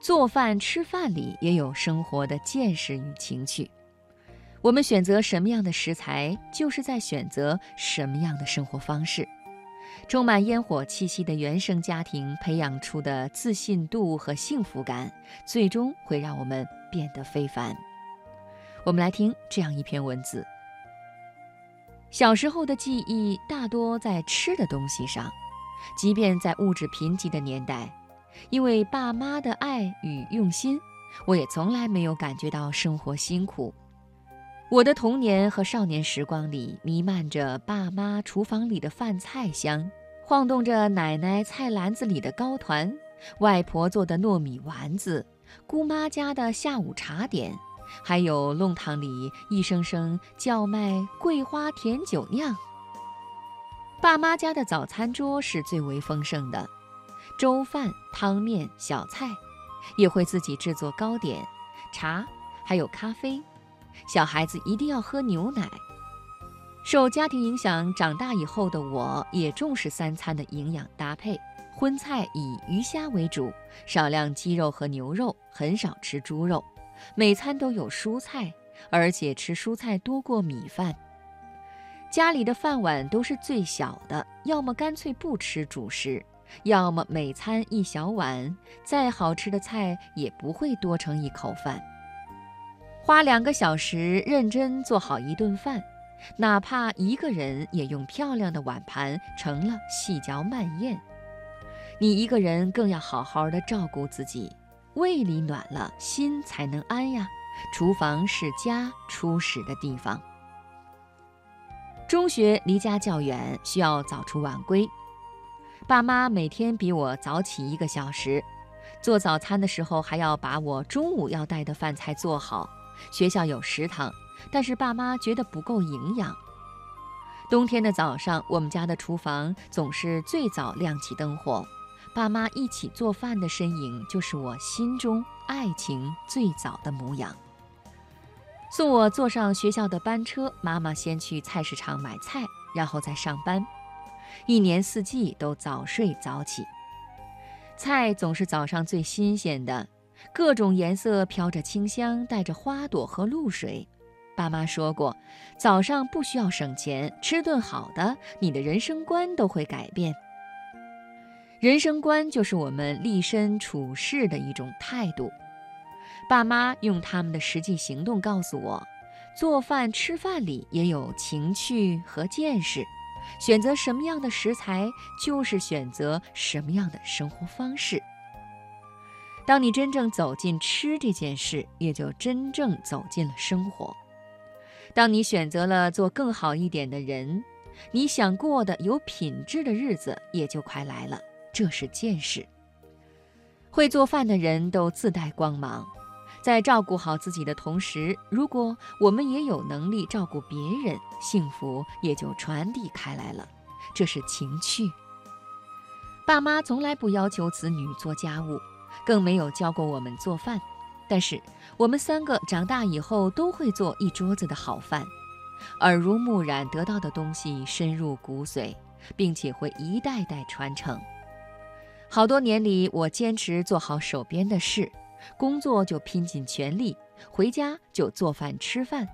做饭吃饭里也有生活的见识与情趣。我们选择什么样的食材，就是在选择什么样的生活方式。充满烟火气息的原生家庭培养出的自信度和幸福感，最终会让我们变得非凡。我们来听这样一篇文字：小时候的记忆大多在吃的东西上，即便在物质贫瘠的年代，因为爸妈的爱与用心，我也从来没有感觉到生活辛苦。我的童年和少年时光里，弥漫着爸妈厨房里的饭菜香，晃动着奶奶菜篮子里的糕团，外婆做的糯米丸子，姑妈家的下午茶点，还有弄堂里一声声叫卖桂花甜酒酿。爸妈家的早餐桌是最为丰盛的，粥饭、汤面、小菜，也会自己制作糕点、茶，还有咖啡。小孩子一定要喝牛奶。受家庭影响，长大以后的我也重视三餐的营养搭配。荤菜以鱼虾为主，少量鸡肉和牛肉，很少吃猪肉。每餐都有蔬菜，而且吃蔬菜多过米饭。家里的饭碗都是最小的，要么干脆不吃主食，要么每餐一小碗。再好吃的菜也不会多盛一口饭。花两个小时认真做好一顿饭，哪怕一个人也用漂亮的碗盘成了细嚼慢咽。你一个人更要好好的照顾自己，胃里暖了，心才能安呀。厨房是家初始的地方。中学离家较远，需要早出晚归，爸妈每天比我早起一个小时，做早餐的时候还要把我中午要带的饭菜做好。学校有食堂，但是爸妈觉得不够营养。冬天的早上，我们家的厨房总是最早亮起灯火，爸妈一起做饭的身影，就是我心中爱情最早的模样。送我坐上学校的班车，妈妈先去菜市场买菜，然后再上班。一年四季都早睡早起，菜总是早上最新鲜的。各种颜色飘着清香，带着花朵和露水。爸妈说过，早上不需要省钱，吃顿好的，你的人生观都会改变。人生观就是我们立身处世的一种态度。爸妈用他们的实际行动告诉我，做饭吃饭里也有情趣和见识。选择什么样的食材，就是选择什么样的生活方式。当你真正走进吃这件事，也就真正走进了生活。当你选择了做更好一点的人，你想过的有品质的日子也就快来了。这是见识。会做饭的人都自带光芒，在照顾好自己的同时，如果我们也有能力照顾别人，幸福也就传递开来了。这是情趣。爸妈从来不要求子女做家务。更没有教过我们做饭，但是我们三个长大以后都会做一桌子的好饭，耳濡目染得到的东西深入骨髓，并且会一代代传承。好多年里，我坚持做好手边的事，工作就拼尽全力，回家就做饭吃饭，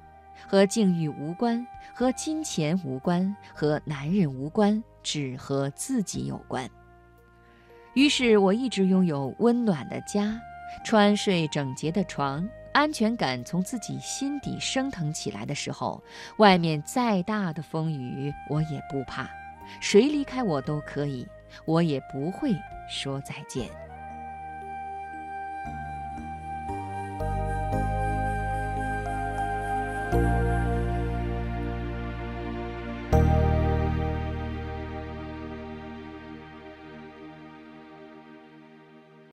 和境遇无关，和金钱无关，和男人无关，只和自己有关。于是我一直拥有温暖的家，穿睡整洁的床，安全感从自己心底升腾起来的时候，外面再大的风雨我也不怕，谁离开我都可以，我也不会说再见。